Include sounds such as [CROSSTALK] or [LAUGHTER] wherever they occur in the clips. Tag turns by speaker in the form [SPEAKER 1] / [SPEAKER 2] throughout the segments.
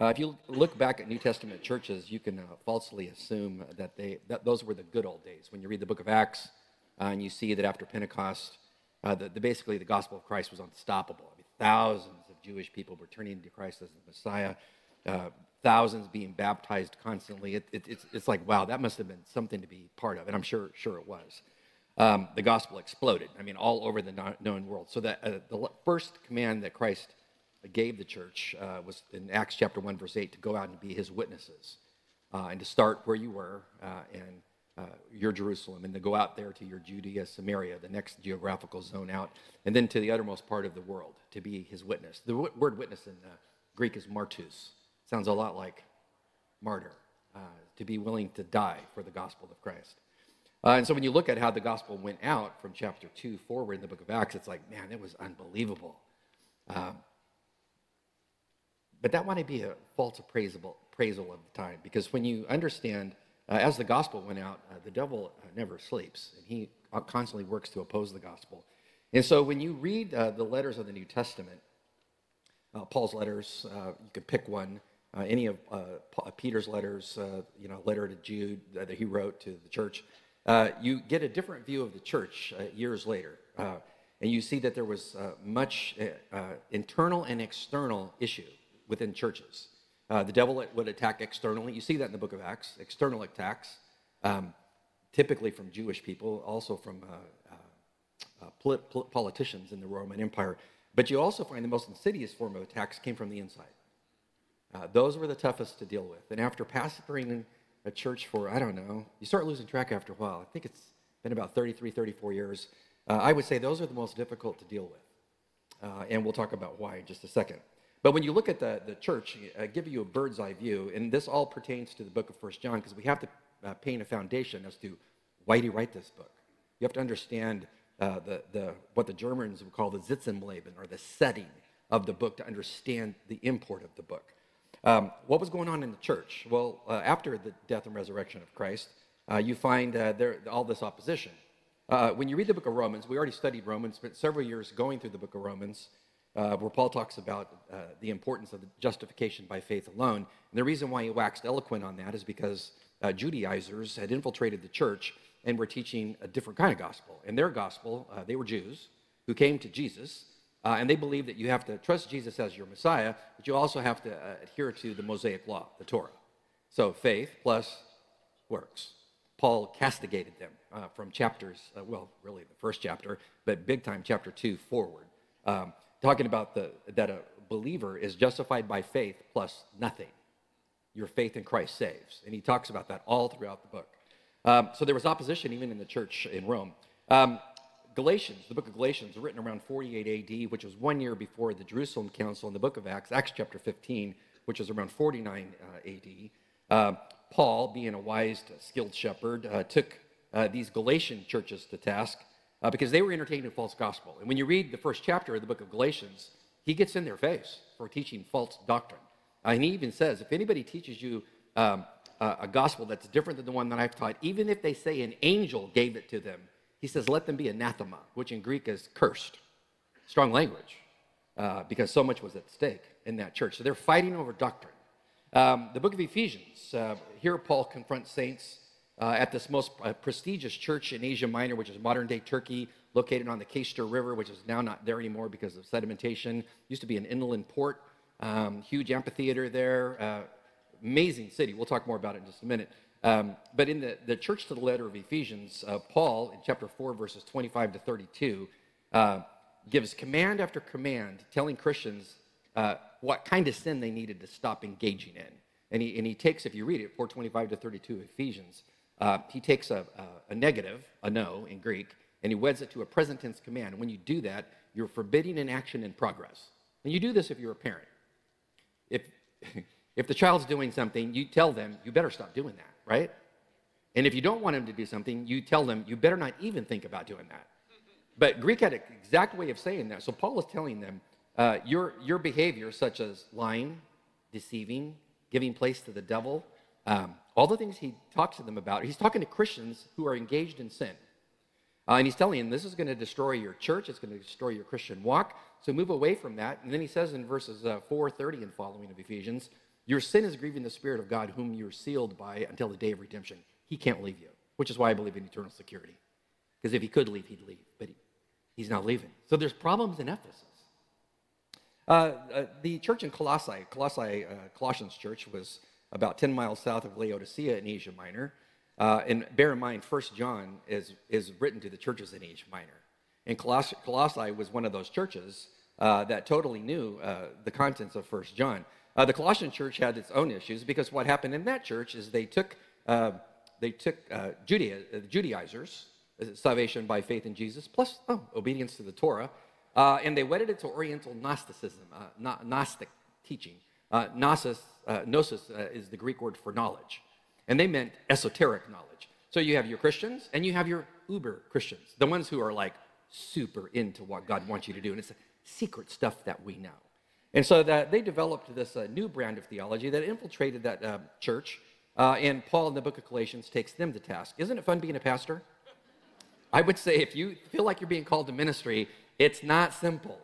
[SPEAKER 1] Uh, if you look back at New Testament churches, you can uh, falsely assume that, they, that those were the good old days. When you read the book of Acts uh, and you see that after Pentecost, uh, the, the, basically the gospel of Christ was unstoppable. I mean, thousands of Jewish people were turning to Christ as the Messiah, uh, thousands being baptized constantly. It, it, it's, it's like, wow, that must have been something to be part of, and I'm sure, sure it was. Um, the gospel exploded, I mean, all over the known world. So that, uh, the first command that Christ gave the church uh, was in Acts chapter 1, verse 8, to go out and be his witnesses uh, and to start where you were uh, and uh, your Jerusalem and to go out there to your Judea, Samaria, the next geographical zone out, and then to the uttermost part of the world to be his witness. The w- word witness in uh, Greek is martus. Sounds a lot like martyr, uh, to be willing to die for the gospel of Christ. and so when you look at how the gospel went out from chapter 2 forward in the book of Acts, it's like, man, it was unbelievable. Um, but that might be a false appraisal, appraisal of the time because when you understand, uh, as the gospel went out, uh, the devil uh, never sleeps and he uh, constantly works to oppose the gospel. And so when you read uh, the letters of the New Testament, uh, Paul's letters, you could pick one, any of Peter's letters, you know, letter to Jude that he wrote to the church, you get a different view of the church years later. and you see that there was much internal and external issue within churches. Uh, the devil would attack externally. You see that in the book of Acts, external attacks, um, typically from Jewish people, also from uh, uh, uh polit- politicians in the Roman Empire. But you also find the most insidious form of attacks came from the inside. Uh, those were the toughest to deal with. And after pastoring a church for, I don't know, you start losing track after a while. I think it's been about 33, 34 years. Uh, I would say those are the most difficult to deal with. and we'll talk about why in just a second. But when you look at the, the church, I give you a bird's eye view, and this all pertains to the book of First John because we have to uh, paint a foundation as to why did he write this book. You have to understand uh, the, the, what the Germans would call the Sitz im Leben, or the setting of the book, to understand the import of the book. Um, what was going on in the church? Well, uh, after the death and resurrection of Christ, uh, you find uh, there, all this opposition. Uh, when you read the book of Romans, we already studied Romans, spent several years going through the book of Romans uh, where Paul talks about uh, the importance of justification by faith alone. And the reason why he waxed eloquent on that is because uh, Judaizers had infiltrated the church and were teaching a different kind of gospel. In their gospel, uh, they were Jews who came to Jesus, uh, and they believed that you have to trust Jesus as your Messiah, but you also have to uh, adhere to the Mosaic law, the Torah. So faith plus works. Paul castigated them from chapters, well, really the first chapter, but big time chapter two forward. Um, talking about the, that a believer is justified by faith plus nothing. Your faith in Christ saves. And he talks about that all throughout the book. Um, so there was opposition even in the church in Rome. Um, Galatians, the book of Galatians, written around 48 AD, which was one year before the Jerusalem Council in the book of Acts, Acts chapter 15, which was around 49 uh, AD. Uh, Paul, being a wise, skilled shepherd, uh, took uh, these Galatian churches to task uh, because they were entertaining a false gospel. And when you read the first chapter of the book of Galatians, he gets in their face for teaching false doctrine. Uh, and he even says, if anybody teaches you um, a, a gospel that's different than the one that I've taught, even if they say an angel gave it to them, he says, let them be anathema, which in Greek is cursed. Strong language, uh, because so much was at stake in that church. So they're fighting over doctrine. Um, the book of Ephesians, uh, here Paul confronts saints uh, at this most uh, prestigious church in Asia Minor, which is modern day Turkey, located on the Cayster River, which is now not there anymore because of sedimentation. Used to be an inland port, um, huge amphitheater there, uh, amazing city. We'll talk more about it in just a minute. Um, but in the, the church to the letter of Ephesians, uh, Paul, in chapter 4, verses 25 to 32, uh, gives command after command telling Christians uh, what kind of sin they needed to stop engaging in. And he, and he takes, if you read it, 425 to 32 Ephesians, uh, he takes a, a, a negative, a no in Greek, and he weds it to a present tense command. And when you do that, you're forbidding an action in progress. And you do this if you're a parent. If, [LAUGHS] if the child's doing something, you tell them, you better stop doing that, right? And if you don't want him to do something, you tell them, you better not even think about doing that. But Greek had an exact way of saying that. So Paul is telling them, uh, your, your behavior, such as lying, deceiving, giving place to the devil, um, all the things he talks to them about, he's talking to Christians who are engaged in sin. Uh, and he's telling them this is going to destroy your church, it's going to destroy your Christian walk. So move away from that. And then he says in verses uh, 4, 30 and following of Ephesians, Your sin is grieving the Spirit of God, whom you're sealed by until the day of redemption. He can't leave you, which is why I believe in eternal security. Because if he could leave, he'd leave, but he, he's not leaving. So there's problems in Ephesus. Uh, uh, the church in Colossae, Colossae, uh, Colossians church, was about 10 miles south of Laodicea in Asia Minor. Uh, and bear in mind, First John is, is written to the churches in Asia Minor. And Colossae, Colossae was one of those churches uh, that totally knew uh, the contents of First John. the Colossian church had its own issues because what happened in that church is they took, they took Judea, Judaizers, salvation by faith in Jesus, plus oh, obedience to the Torah, uh, and they wedded it to Oriental Gnosticism, uh, Gnostic teaching. Uh, gnosis, uh, gnosis uh, is the Greek word for knowledge. And they meant esoteric knowledge. So you have your Christians and you have your uber Christians, the ones who are like super into what God wants you to do. And it's secret stuff that we know. And so that they developed this uh, new brand of theology that infiltrated that uh, church. Uh, and Paul in the book of Galatians takes them to task. Isn't it fun being a pastor? I would say if you feel like you're being called to ministry, it's not simple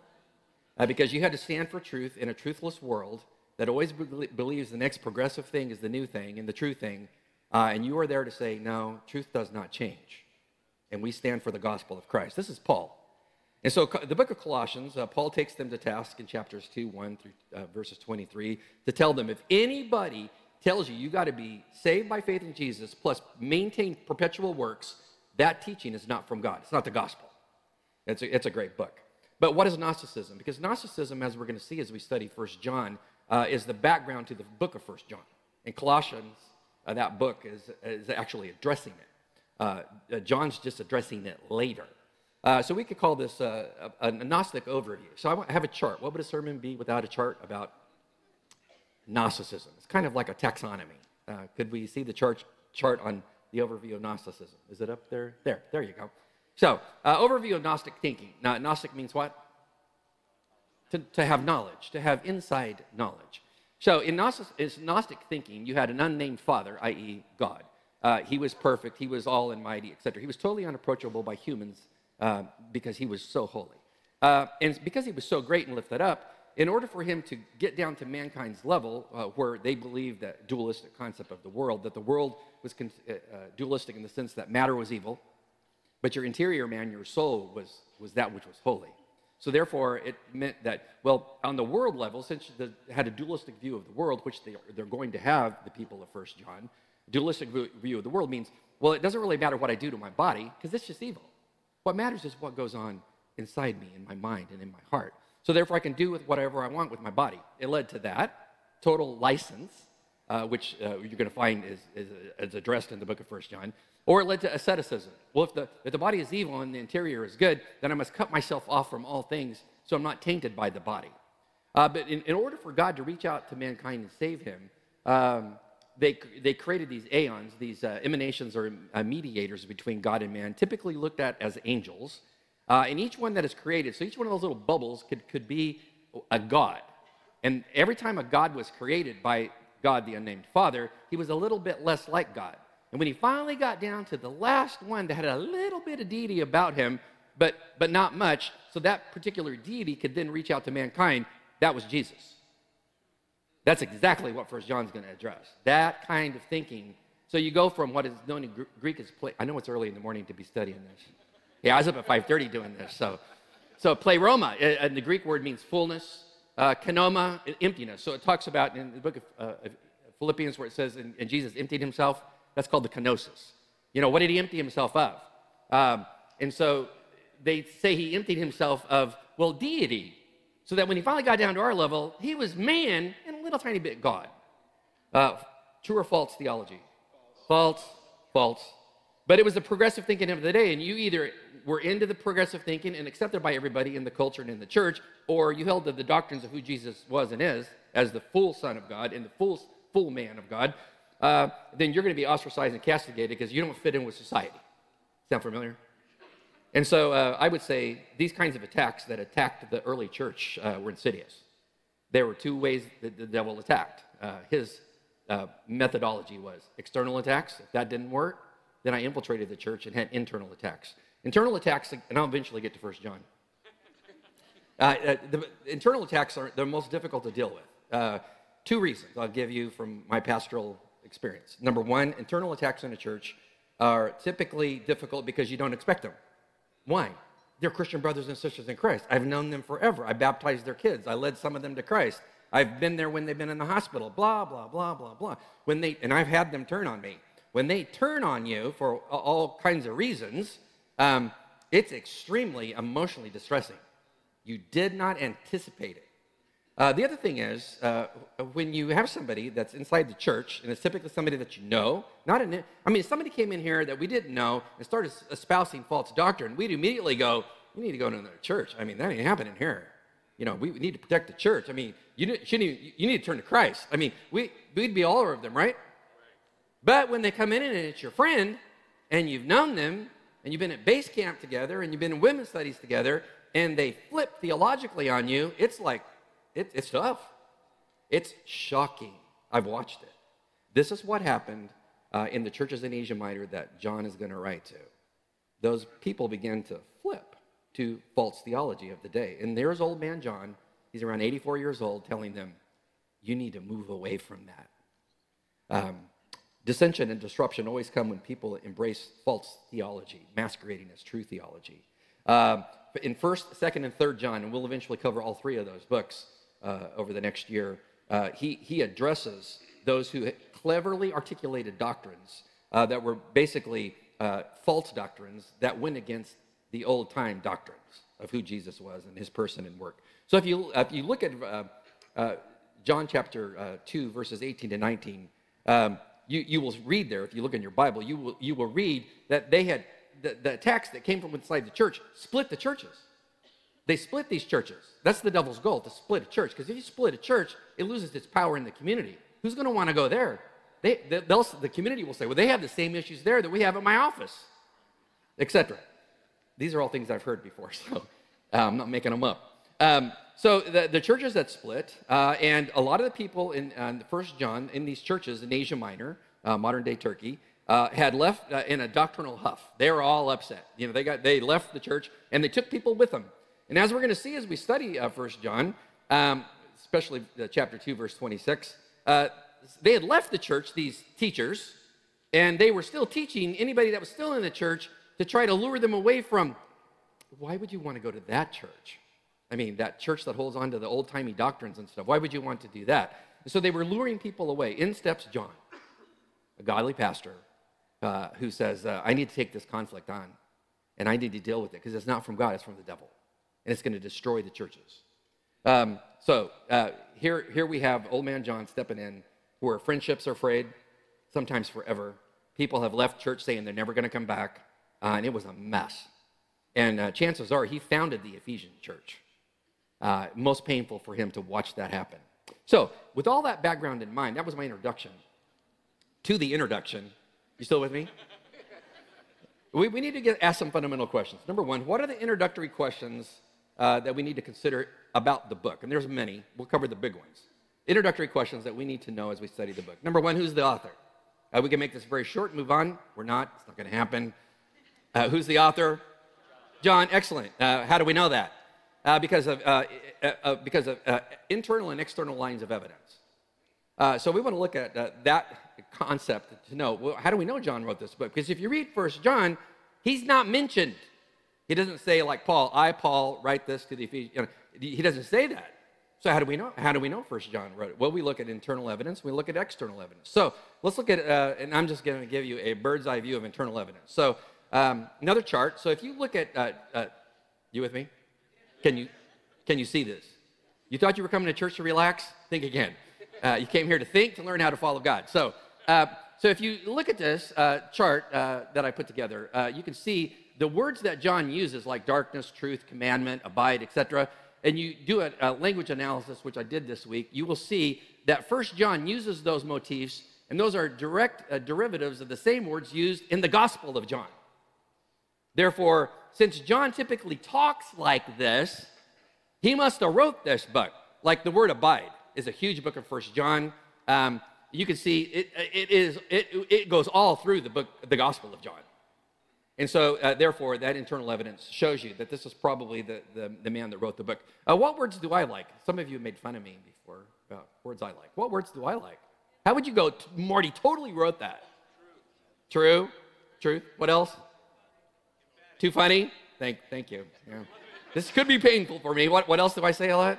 [SPEAKER 1] uh, because you had to stand for truth in a truthless world that always be- believes the next progressive thing is the new thing and the true thing. Uh, and you are there to say, no, truth does not change. And we stand for the gospel of Christ. This is Paul. And so the book of Colossians, uh, Paul takes them to task in chapters 2, 1 through uh, verses 23 to tell them if anybody tells you you got to be saved by faith in Jesus plus maintain perpetual works, that teaching is not from God. It's not the gospel. It's a, it's a great book. But what is Gnosticism? Because Gnosticism, as we're going to see as we study First John, uh, is the background to the book of First John. And Colossians, uh, that book is, is actually addressing it. Uh, uh John's just addressing it later. Uh, so we could call this a, a, Gnostic overview. So I have a chart. What would a sermon be without a chart about Gnosticism? It's kind of like a taxonomy. could we see the chart, chart on the overview of Gnosticism? Is it up there? There, there you go. So, uh, overview of Gnostic thinking. Now, Gnostic means what? To, to have knowledge, to have inside knowledge. So, in Gnostic, Gnostic thinking, you had an unnamed father, i.e., God. Uh, he was perfect, he was all and mighty, etc. He was totally unapproachable by humans uh, because he was so holy. Uh, and because he was so great and lifted up, in order for him to get down to mankind's level, uh, where they believed that dualistic concept of the world, that the world was con- uh, uh, dualistic in the sense that matter was evil, but your interior man, your soul, was, was that which was holy. So therefore, it meant that, well, on the world level, since they had a dualistic view of the world, which they, they're going to have, the people of First John, dualistic view of the world means, well, it doesn't really matter what I do to my body, because it's just evil. What matters is what goes on inside me, in my mind, and in my heart. So therefore, I can do with whatever I want with my body. It led to that total license, uh, which uh, you're going to find is, is, is, addressed in the book of First John or it led to asceticism. Well, if the, if the body is evil and the interior is good, then I must cut myself off from all things so I'm not tainted by the body. Uh, but in, in, order for God to reach out to mankind and save him, um, they, they created these aeons, these uh, emanations or uh, mediators between God and man, typically looked at as angels. Uh, and each one that is created, so each one of those little bubbles could, could be a God. And every time a God was created by God, the unnamed Father, he was a little bit less like God. And when he finally got down to the last one that had a little bit of deity about him, but, but not much, so that particular deity could then reach out to mankind, that was Jesus. That's exactly what First John's going to address. That kind of thinking. So you go from what is known in Greek as play. I know it's early in the morning to be studying this. Yeah, I was up at 5:30 doing this. So, so pleroma, and the Greek word means fullness. Uh, kenoma, emptiness. So it talks about in the book of, uh, Philippians where it says, and, and Jesus emptied himself. That's called the kenosis. You know, what did he empty himself of? Um, and so they say he emptied himself of, well, deity. So that when he finally got down to our level, he was man and a little tiny bit God. Uh, true or false theology? False, false. But it was the progressive thinking of the day, and you either were into the progressive thinking and accepted by everybody in the culture and in the church, or you held to the doctrines of who Jesus was and is as the full Son of God and the full, full man of God, uh, then you're going to be ostracized and castigated because you don't fit in with society. Sound familiar? And so uh, I would say these kinds of attacks that attacked the early church uh, were insidious. There were two ways that the devil attacked. Uh, his uh, methodology was external attacks. If that didn't work, then I infiltrated the church and had internal attacks. Internal attacks, and I'll eventually get to First John. Uh, the internal attacks are the most difficult to deal with two reasons I'll give you from my pastoral experience. Number one, internal attacks in a church are typically difficult because you don't expect them. Why? They're Christian brothers and sisters in Christ. I've known them forever. I baptized their kids. I led some of them to Christ. I've been there when they've been in the hospital. Blah blah blah blah blah. When they and I've had them turn on me. When they turn on you for all kinds of reasons, um, it's extremely emotionally distressing. You did not anticipate it. Uh, the other thing is, uh, when you have somebody that's inside the church, and it's typically somebody that you know, not an, I mean, if somebody came in here that we didn't know and started espousing false doctrine, we'd immediately go, you need to go to another church. I mean, that ain't happening here. You know, we, need to protect the church. I mean, you, shouldn't even, you need to turn to Christ. I mean, we, we'd be all over them, right? But when they come in and it's your friend, and you've known them, and you've been at base camp together, and you've been in women's studies together, and they flip theologically on you, it's like, it, it's tough. It's shocking. I've watched it. This is what happened uh, in the churches in Asia Minor that John is going to write to. Those people began to flip to false theology of the day. And there's old man John, he's around 84 years old, telling them, you need to move away from that. Um, dissension and disruption always come when people embrace false theology, masquerading as true theology. Um, in 1st, 2nd, and 3rd John, and we'll eventually cover all three of those books, uh, over the next year, uh, he, he addresses those who cleverly articulated doctrines uh, that were basically uh, false doctrines that went against the old time doctrines of who Jesus was and his person and work. So if you, if you look at uh, uh, John chapter 2, verses 18 to 19, um, you, you will read there, if you look in your Bible, you will, you will read that they had, the, the attacks that came from inside the church split the churches. They split these churches. That's the devil's goal to split a church. Because if you split a church, it loses its power in the community. Who's going to want to go there? They, the community will say, well, they have the same issues there that we have at my office, etc. These are all things I've heard before, [LAUGHS] so uh, I'm not making them up. Um, so the, the, churches that split, uh, and a lot of the people in uh, First John in these churches in Asia Minor, uh, modern day Turkey, uh, had left in a doctrinal huff. They were all upset. You know, they got they left the church and they took people with them. And as we're going to see as we study uh, First John, um, especially uh, chapter 2, verse 26, uh, they had left the church, these teachers, and they were still teaching anybody that was still in the church to try to lure them away from why would you want to go to that church? I mean, that church that holds on to the old timey doctrines and stuff. Why would you want to do that? And so they were luring people away. In steps John, a godly pastor, uh, who says, I need to take this conflict on and I need to deal with it because it's not from God, it's from the devil and it's going to destroy the churches. Um, so uh, here, here we have old man John stepping in, where friendships are frayed, sometimes forever. People have left church saying they're never going to come back, uh, and it was a mess. And uh, chances are he founded the Ephesian church. Uh, most painful for him to watch that happen. So, with all that background in mind, that was my introduction to the introduction. You still with me? [LAUGHS] we, we need to get, ask some fundamental questions. Number one, what are the introductory questions uh, that we need to consider about the book. And there's many. We'll cover the big ones. Introductory questions that we need to know as we study the book. Number one, who's the author? Uh, we can make this very short and move on. We're not. It's not going to happen. Uh, who's the author? John. Excellent. Uh, how do we know that? Uh, because of, uh, because of internal and external lines of evidence. so we want to look at that concept to know well, how do we know John wrote this book? Because if you read First John, he's not mentioned. He doesn't say, like Paul, I, Paul, write this to the Ephesians. He doesn't say that. So how do we know? How do we know First John wrote it? Well, we look at internal evidence. We look at external evidence. So let's look at, uh, and I'm just going to give you a bird's eye view of internal evidence. So um, another chart. So if you look at, uh, uh, you with me? Can you, can you see this? You thought you were coming to church to relax? Think again. Uh, you came here to think, to learn how to follow God. So, uh, so if you look at this uh, chart that I put together, you can see the words that John uses, like darkness, truth, commandment, abide, etc., and you do a, a, language analysis, which I did this week, you will see that First John uses those motifs, and those are direct uh, derivatives of the same words used in the Gospel of John. Therefore, since John typically talks like this, he must have wrote this book. Like the word abide is a huge book of First John. Um, you can see it, it is it, it goes all through the book, the Gospel of John. And so, uh, therefore, that internal evidence shows you that this is probably the, the, the man that wrote the book. Uh, what words do I like? Some of you made fun of me before about words I like. What words do I like? How would you go? Marty totally wrote that. True. True. What else? Too funny? Thank, thank you. Yeah. This could be painful for me. What, what else do I say a lot?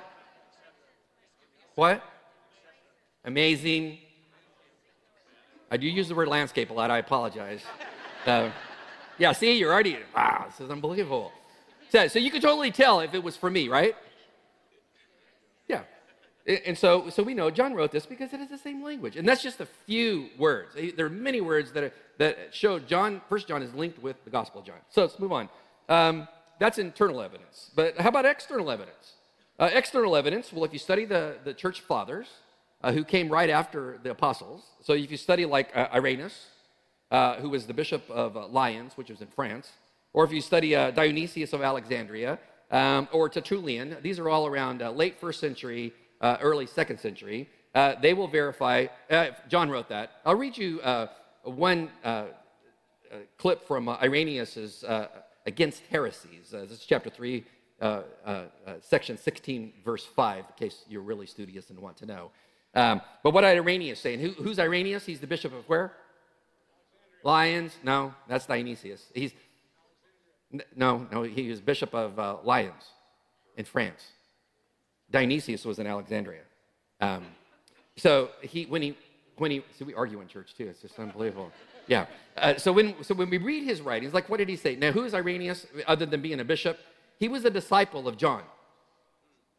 [SPEAKER 1] What? Amazing. I do use the word landscape a lot. I apologize. [LAUGHS] Uh, yeah, see, you're already, wow, this is unbelievable. So, so you could totally tell if it was for me, right? Yeah. And so, so we know John wrote this because it is the same language. And that's just a few words. There are many words that, are, that show John, First John is linked with the Gospel of John. So let's move on. Um, that's internal evidence. But how about external evidence? Uh, external evidence, well, if you study the, the church fathers uh, who came right after the apostles, so if you study like uh, Irenaeus, uh, who was the bishop of uh, Lyons, which was in France, or if you study uh, Dionysius of Alexandria, um, or Tertullian, these are all around late first century, early second century. they will verify, John wrote that. I'll read you one clip from Irenaeus's Against Heresies. this is chapter 3, uh, uh, uh, section 16, verse 5, in case you're really studious and want to know. Um, but what did Irenaeus say? And who, who's Irenaeus? He's the bishop of where? Lyons? No, that's Dionysius. He's no, no. He was bishop of uh, Lyons in France. Dionysius was in Alexandria. Um, so he, when he, when he, so we argue in church too. It's just unbelievable. Yeah. Uh, so when, so when we read his writings, like what did he say? Now, who is Irenaeus other than being a bishop? He was a disciple of John,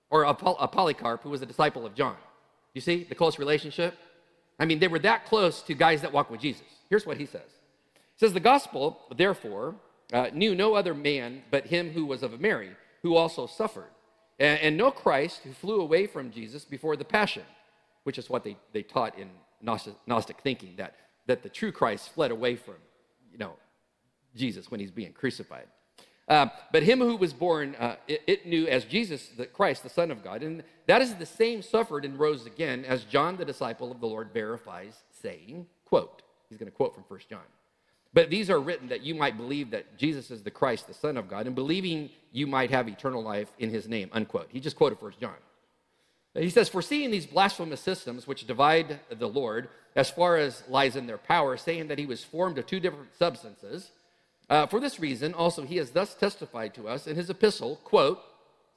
[SPEAKER 1] or a, a Polycarp who was a disciple of John. You see the close relationship? I mean, they were that close to guys that walk with Jesus. Here's what he says. He says, The gospel, therefore, uh, knew no other man but him who was of Mary, who also suffered, and, and no Christ who flew away from Jesus before the passion, which is what they, they taught in Gnostic, Gnostic thinking, that, that the true Christ fled away from, you know, Jesus when he's being crucified. Uh, but him who was born, uh, it, it, knew as Jesus, the Christ, the Son of God. And that is the same suffered and rose again, as John, the disciple of the Lord, verifies, saying, quote, he's going to quote from First John. But these are written that you might believe that Jesus is the Christ, the Son of God, and believing you might have eternal life in his name, unquote. He just quoted First John. He says, Foreseeing these blasphemous systems which divide the Lord as far as lies in their power, saying that he was formed of two different substances, uh, for this reason, also, he has thus testified to us in his epistle, quote,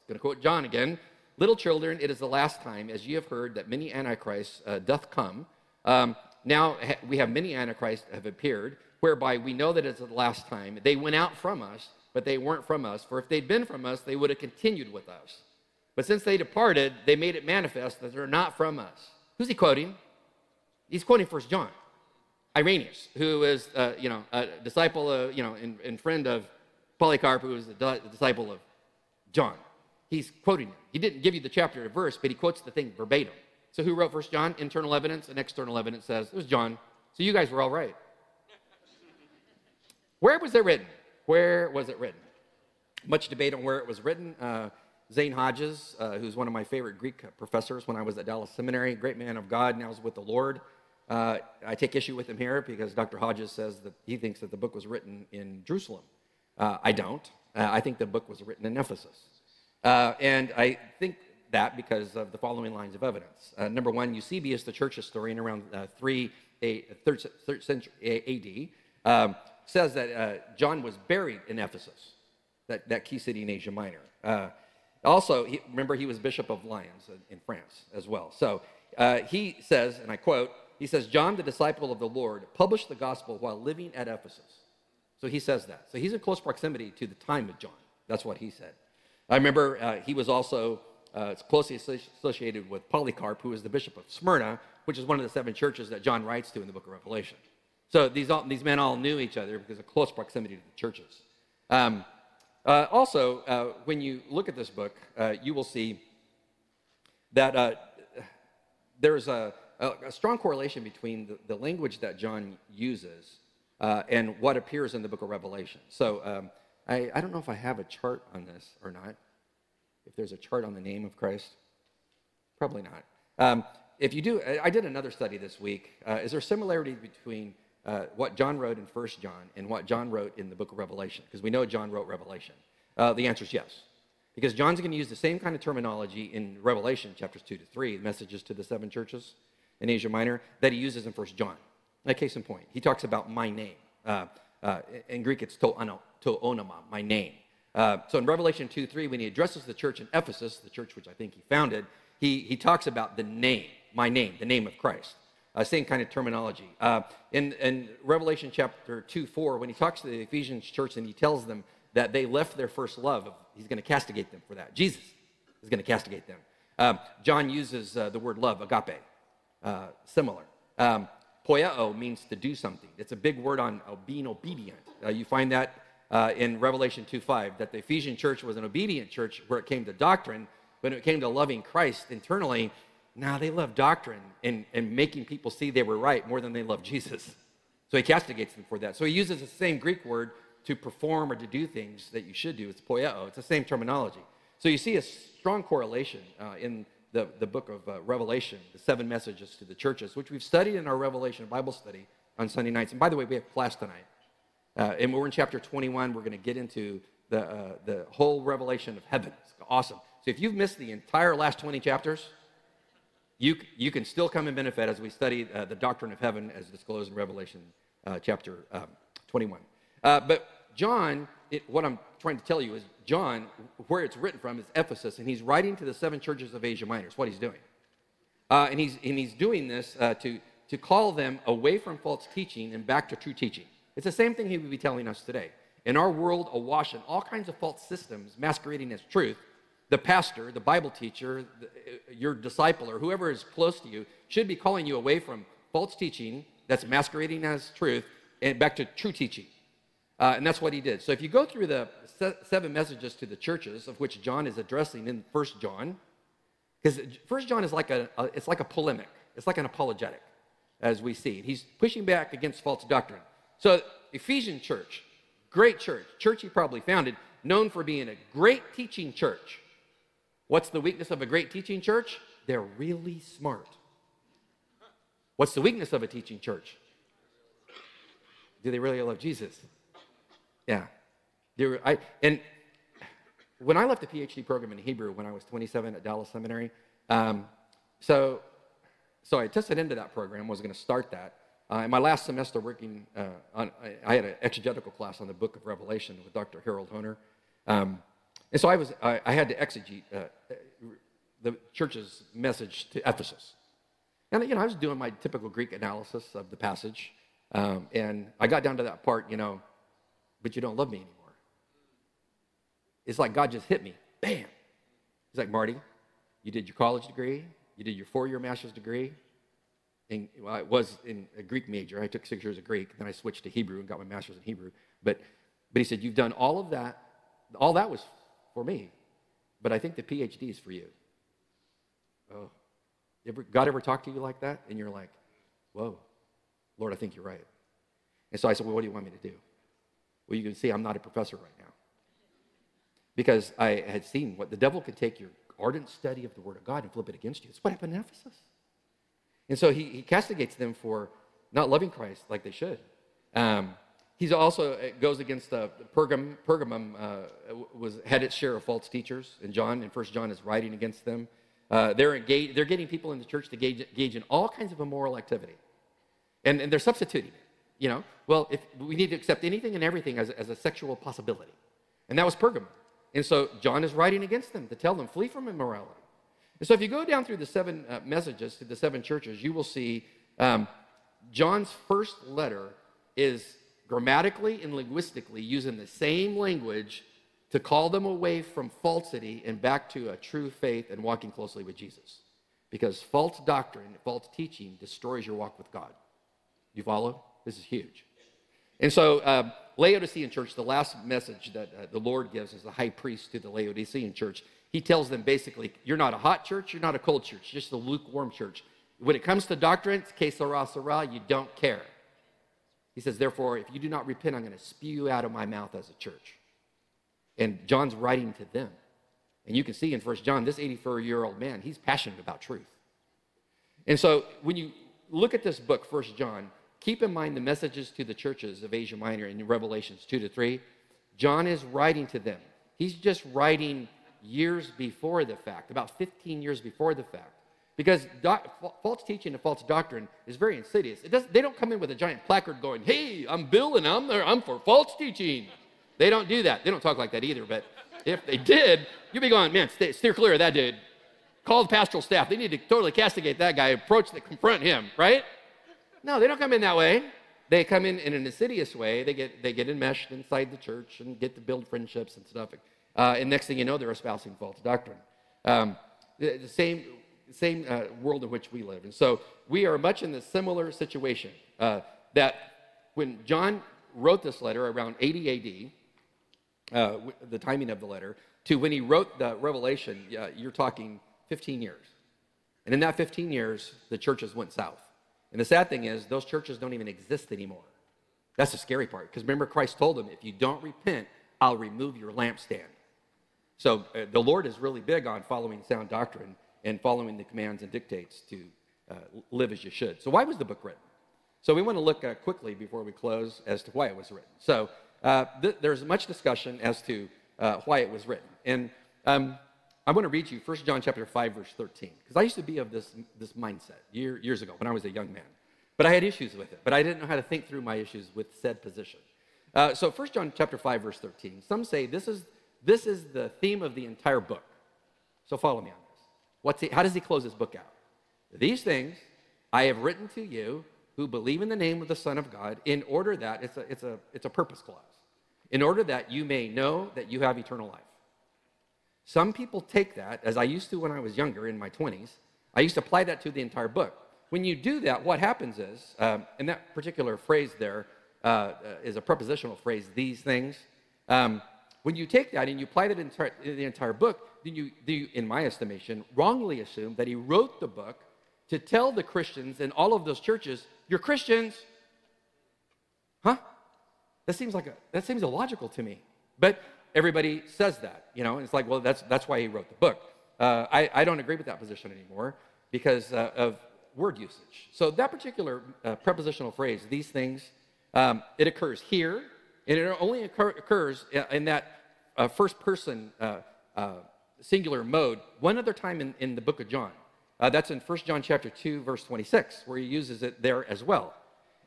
[SPEAKER 1] going to quote John again, Little children, it is the last time, as ye have heard, that many antichrists uh, doth come. Um, now we have many antichrists have appeared, whereby we know that it's the last time. They went out from us, but they weren't from us. For if they'd been from us, they would have continued with us. But since they departed, they made it manifest that they're not from us. Who's he quoting? He's quoting First John. Irenaeus, who is, uh, you know, a disciple, of, you know, and, and friend of Polycarp, who was a disciple of John. He's quoting him. He didn't give you the chapter or verse, but he quotes the thing verbatim. So who wrote First John? Internal evidence and external evidence says it was John. So you guys were all right. [LAUGHS] Where was it written? Where was it written? Much debate on where it was written. Uh, Zane Hodges, uh, who's one of my favorite Greek professors when I was at Dallas Seminary, great man of God, now is with the Lord. Uh, I take issue with him here because Dr. Hodges says that he thinks that the book was written in Jerusalem. Uh, I don't. Uh, I think the book was written in Ephesus. Uh, and I think that because of the following lines of evidence. Uh, number one, Eusebius, the church historian around uh, 3 a, 3rd, 3rd century AD, um, says that John was buried in Ephesus, that, that key city in Asia Minor. also, he, remember, he was bishop of Lyons in France as well. So he says, and I quote, he says, John, the disciple of the Lord, published the gospel while living at Ephesus. So he says that. So he's in close proximity to the time of John. That's what he said. I remember uh, he was also uh, closely associated with Polycarp, who was the bishop of Smyrna, which is one of the seven churches that John writes to in the book of Revelation. So these, all, these men all knew each other because of close proximity to the churches. Um, uh, also, uh, when you look at this book, uh, you will see that uh, there's a, a, a strong correlation between the, the, language that John uses uh, and what appears in the book of Revelation. So um, I, I don't know if I have a chart on this or not. If there's a chart on the name of Christ, probably not. Um, if you do, I did another study this week. Uh, is there similarity between uh, what John wrote in First John and what John wrote in the book of Revelation? Because we know John wrote Revelation. Uh, the answer is yes. Because John's going to use the same kind of terminology in Revelation chapters 2 to 3, messages to the seven churches in Asia Minor, that he uses in 1 John. Like case in point, he talks about my name. Uh, uh, in Greek, it's to, to onoma, my name. Uh, so in Revelation 2 3, when he addresses the church in Ephesus, the church which I think he founded, he, he talks about the name, my name, the name of Christ. Uh, same kind of terminology. Uh, in, in Revelation chapter 2 4, when he talks to the Ephesians church and he tells them that they left their first love, he's going to castigate them for that. Jesus is going to castigate them. Um, John uses uh, the word love, agape, uh, similar. Um, poieo means to do something. It's a big word on being obedient. Uh, you find that uh, in Revelation 2.5, that the Ephesian church was an obedient church where it came to doctrine, but when it came to loving Christ internally, now they love doctrine and, and making people see they were right more than they love Jesus. So he castigates them for that. So he uses the same Greek word to perform or to do things that you should do. It's poieo, it's the same terminology. So you see a strong correlation uh, in the, the book of uh, Revelation, the seven messages to the churches, which we've studied in our Revelation Bible study on Sunday nights. And by the way, we have class tonight. Uh, and we're in chapter 21. We're going to get into the, uh, the whole revelation of heaven. It's awesome. So if you've missed the entire last 20 chapters, you, you can still come and benefit as we study uh, the doctrine of heaven as disclosed in Revelation uh, chapter um, 21. Uh, but John, it, what I'm trying to tell you is John, where it's written from is Ephesus, and he's writing to the seven churches of Asia Minor. It's what he's doing. Uh, and, he's, and he's doing this to, to call them away from false teaching and back to true teaching. It's the same thing he would be telling us today. In our world awash in all kinds of false systems masquerading as truth, the pastor, the Bible teacher, the, uh, your disciple, or whoever is close to you should be calling you away from false teaching that's masquerading as truth and back to true teaching. Uh, and that's what he did. So if you go through the seven messages to the churches, of which John is addressing in First John, because First John is like a, a, it's like a polemic. It's like an apologetic, as we see. He's pushing back against false doctrine. So Ephesian church, great church, church he probably founded, known for being a great teaching church. What's the weakness of a great teaching church? They're really smart. What's the weakness of a teaching church? Do they really love Jesus? Yeah. I, and when I left the PhD program in Hebrew when I was 27 at Dallas Seminary, um, so, so I tested into that program, was going to start that. Uh, in my last semester working uh, on, I, I, had an exegetical class on the book of Revelation with Dr. Harold Hoehner. Um, and so I, was, I, I had to exegete uh, the church's message to Ephesus. And, you know, I was doing my typical Greek analysis of the passage. Um, and I got down to that part, you know, but you don't love me anymore. It's like God just hit me. Bam. He's like, Marty, you did your college degree, you did your four year master's degree. And well, I was in a Greek major. I took six years of Greek, then I switched to Hebrew and got my master's in Hebrew. But, but he said, You've done all of that. All that was for me, but I think the PhD is for you. Oh, ever, God ever talked to you like that? And you're like, Whoa, Lord, I think you're right. And so I said, Well, what do you want me to do? Well, you can see I'm not a professor right now. Because I had seen what the devil can take your ardent study of the Word of God and flip it against you. It's what happened in Ephesus. And so he, he castigates them for not loving Christ like they should. Um, he's also goes against uh, Pergam, Pergamum uh, was had its share of false teachers, and John in First John is writing against them. Uh, they're engaged, they're getting people in the church to engage, engage in all kinds of immoral activity, and, and they're substituting it. You know, well, if we need to accept anything and everything as, as a sexual possibility. And that was Pergamum. And so John is writing against them to tell them, flee from immorality. And so if you go down through the seven uh, messages to the seven churches, you will see um, John's first letter is grammatically and linguistically using the same language to call them away from falsity and back to a true faith and walking closely with Jesus. Because false doctrine, false teaching destroys your walk with God. You follow? This is huge. And so, um, Laodicean church, the last message that uh, the Lord gives as the high priest to the Laodicean church, he tells them basically, you're not a hot church, you're not a cold church, just a lukewarm church. When it comes to doctrine, que sera, sera, you don't care. He says, therefore, if you do not repent, I'm going to spew you out of my mouth as a church. And John's writing to them. And you can see in First John, this 84 year old man, he's passionate about truth. And so when you look at this book, First John, keep in mind the messages to the churches of Asia Minor in Revelations 2 to 3. John is writing to them. He's just writing years before the fact, about 15 years before the fact. Because false teaching and false doctrine is very insidious. It does, they don't come in with a giant placard going, hey, I'm Bill and I'm, I'm for false teaching. They don't do that. They don't talk like that either. But if they did, you'd be going, man, stay, steer clear of that dude. Call the pastoral staff. They need to totally castigate that guy, approach, the, confront him, right? No, they don't come in that way. They come in in an insidious way. They get, they get enmeshed inside the church and get to build friendships and stuff. Uh, and next thing you know, they're espousing false doctrine. Um, the, the, same, same uh, world in which we live. And so we are much in the similar situation uh, that when John wrote this letter around 80 AD, uh, the timing of the letter, to when he wrote the Revelation, you're talking 15 years. And in that 15 years, the churches went south. And the sad thing is, those churches don't even exist anymore. That's the scary part. Because remember, Christ told them, if you don't repent, I'll remove your lampstand. So uh, the Lord is really big on following sound doctrine and following the commands and dictates to uh, live as you should. So, why was the book written? So, we want to look uh, quickly before we close as to why it was written. So, uh, th- there's much discussion as to uh, why it was written. And um, I want to read you 1 John chapter 5, verse 13, because I used to be of this, this mindset year, years ago when I was a young man. But I had issues with it, but I didn't know how to think through my issues with said position. Uh, so 1 John chapter 5, verse 13, some say this is, this is the theme of the entire book. So follow me on this. What's he, how does he close his book out? These things I have written to you who believe in the name of the Son of God, in order that, it's a, it's a, it's a purpose clause, in order that you may know that you have eternal life. Some people take that, as I used to when I was younger in my 20s, I used to apply that to the entire book. When you do that, what happens is, um, and that particular phrase there uh, uh, is a prepositional phrase, these things. Um, when you take that and you apply that in, in the entire book, then you, you, in my estimation, wrongly assume that he wrote the book to tell the Christians in all of those churches, you're Christians. Huh? That seems like a, that seems illogical to me. But everybody says that, you know, it's like, well, that's, that's why he wrote the book. Uh, I, I don't agree with that position anymore because uh, of word usage. So that particular uh, prepositional phrase, these things, um, it occurs here, and it only occur, occurs in that uh, first person uh, uh, singular mode one other time in, in the book of John. that's in 1 John chapter 2, verse 26, where he uses it there as well.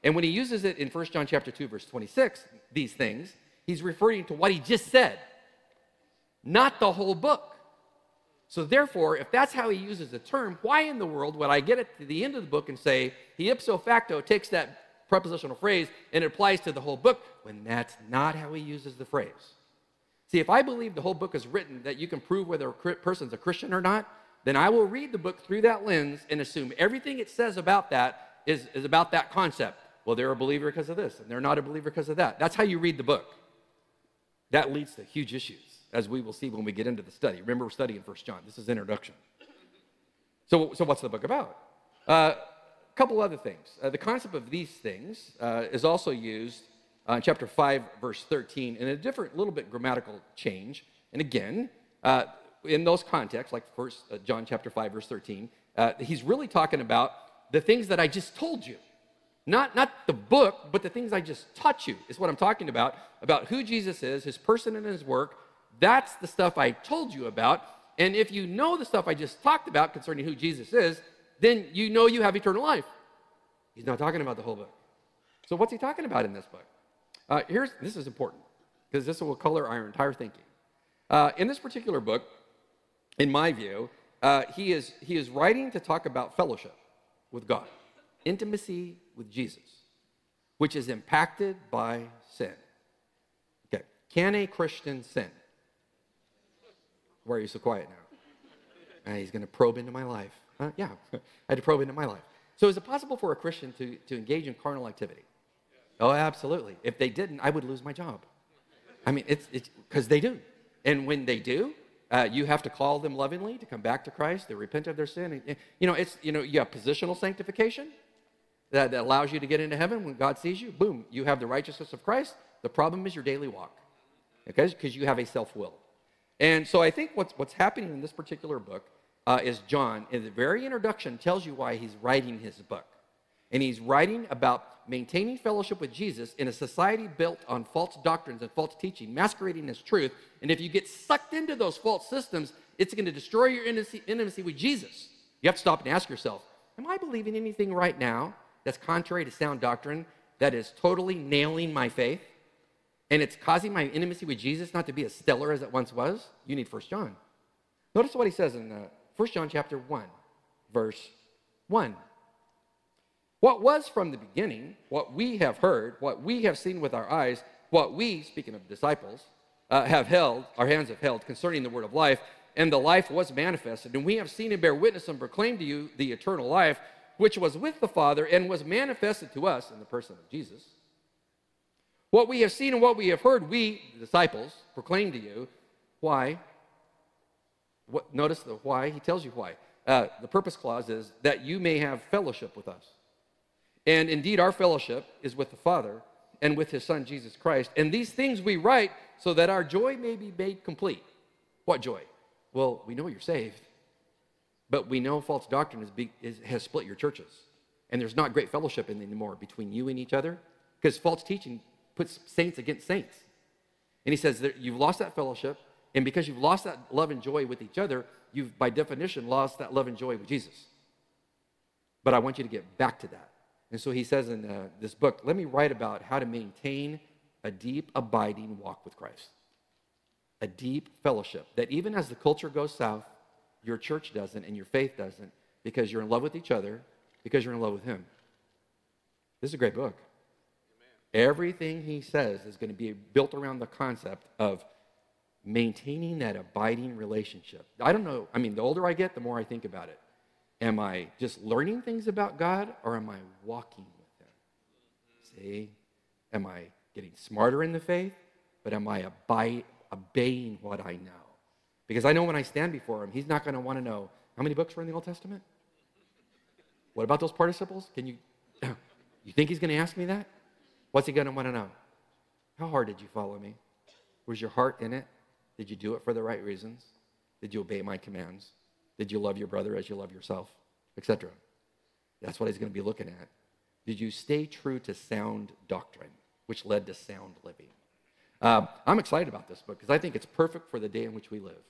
[SPEAKER 1] And when he uses it in 1 John chapter 2, verse 26, these things, he's referring to what he just said, not the whole book. So, therefore, if that's how he uses the term, why in the world would I get it to the end of the book and say he ipso facto takes that prepositional phrase and it applies to the whole book when that's not how he uses the phrase? See, if I believe the whole book is written that you can prove whether a person's a Christian or not, then I will read the book through that lens and assume everything it says about that is, is about that concept. Well, they're a believer because of this, and they're not a believer because of that. That's how you read the book. That leads to huge issues, as we will see when we get into the study. Remember, we're studying First John. This is introduction. So, so what's the book about? Uh, A couple other things. Uh, the concept of these things uh, is also used uh, in chapter 5, verse 13, in a different, little bit grammatical change. And again, uh, in those contexts, like First uh, John chapter 5, verse 13, he's really talking about the things that I just told you. Not, not the book, but the things I just taught you is what I'm talking about, about who Jesus is, his person and his work. That's the stuff I told you about. And if you know the stuff I just talked about concerning who Jesus is, then you know you have eternal life. He's not talking about the whole book. So what's he talking about in this book? Uh, here's this is important because this will color our entire thinking. Uh, in this particular book, in my view, uh, he is he is writing to talk about fellowship with God, intimacy with Jesus, which is impacted by sin. Okay, can a Christian sin? Why are you so quiet now? Uh, he's going to probe into my life. Yeah, [LAUGHS] I had to probe into my life. So, is it possible for a Christian to, to engage in carnal activity? Oh, absolutely. If they didn't, I would lose my job. I mean, it's it's because they do. And when they do, uh, you have to call them lovingly to come back to Christ, to repent of their sin. And, you know, it's, you know, you have positional sanctification, that, that allows you to get into heaven when God sees you. Boom, you have the righteousness of Christ. The problem is your daily walk, okay? Because you have a self will. And so I think what's, what's happening in this particular book uh, is John, in the very introduction, tells you why he's writing his book. And he's writing about maintaining fellowship with Jesus in a society built on false doctrines and false teaching, masquerading as truth. And if you get sucked into those false systems, it's going to destroy your intimacy, with Jesus. You have to stop and ask yourself Am I believing anything right now that's contrary to sound doctrine that is totally nailing my faith? And it's causing my intimacy with Jesus not to be as stellar as it once was? You need First John. Notice what he says in uh, 1 John chapter 1, verse 1. What was from the beginning, what we have heard, what we have seen with our eyes, what we, speaking of disciples, uh, have held, our hands have held concerning the word of life, and the life was manifested. And we have seen and bear witness and proclaim to you the eternal life, which was with the Father and was manifested to us in the person of Jesus. What we have seen and what we have heard, we, disciples, proclaim to you. Why? What, notice the why. He tells you why. Uh, the purpose clause is that you may have fellowship with us. And indeed, our fellowship is with the Father and with his Son, Jesus Christ. And these things we write so that our joy may be made complete. What joy? Well, we know you're saved, but we know false doctrine is, be, is, has split your churches. And there's not great fellowship anymore between you and each other because false teaching puts saints against saints. And he says that you've lost that fellowship, and because you've lost that love and joy with each other, you've by definition lost that love and joy with Jesus. But I want you to get back to that. And so he says in uh, this book, let me write about how to maintain a deep, abiding walk with Christ. A deep fellowship that even as the culture goes south, your church doesn't and your faith doesn't because you're in love with each other, because you're in love with Him. This is a great book. Amen. Everything he says is going to be built around the concept of maintaining that abiding relationship. I don't know, I mean, the older I get, the more I think about it. Am I just learning things about God or am I walking with Him? See? Am I getting smarter in the faith? But am I abide, obeying what I know? Because I know when I stand before Him, He's not going to want to know how many books were in the Old Testament? What about those participles? Can you, [CLEARS THROAT] you think He's going to ask me that? What's He going to want to know? How hard did you follow me? Was your heart in it? Did you do it for the right reasons? Did you obey my commands? Did you love your brother as you love yourself? Etc. That's what he's going to be looking at. Did you stay true to sound doctrine, which led to sound living? Uh, I'm excited about this book because I think it's perfect for the day in which we live.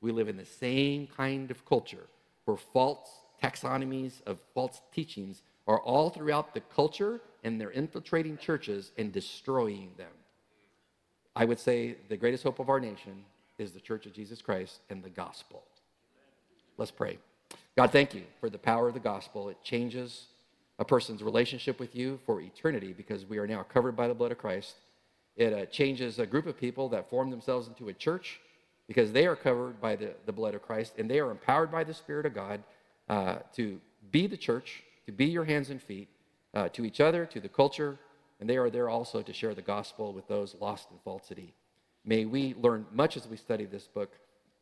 [SPEAKER 1] We live in the same kind of culture where false taxonomies of false teachings are all throughout the culture and they're infiltrating churches and destroying them. I would say the greatest hope of our nation is the Church of Jesus Christ and the gospel. Let's pray. God, thank you for the power of the gospel. It changes a person's relationship with you for eternity because we are now covered by the blood of Christ. It uh, changes a group of people that form themselves into a church because they are covered by the, the blood of Christ and they are empowered by the Spirit of God uh, to be the church, to be your hands and feet uh, to each other, to the culture, and they are there also to share the gospel with those lost in falsity. May we learn much as we study this book.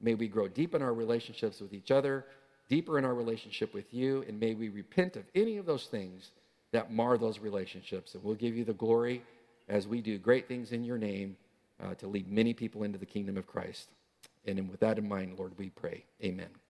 [SPEAKER 1] May we grow deep in our relationships with each other, deeper in our relationship with you, and may we repent of any of those things that mar those relationships. And we'll give you the glory as we do great things in your name uh, to lead many people into the kingdom of Christ. And with that in mind, Lord, we pray. Amen.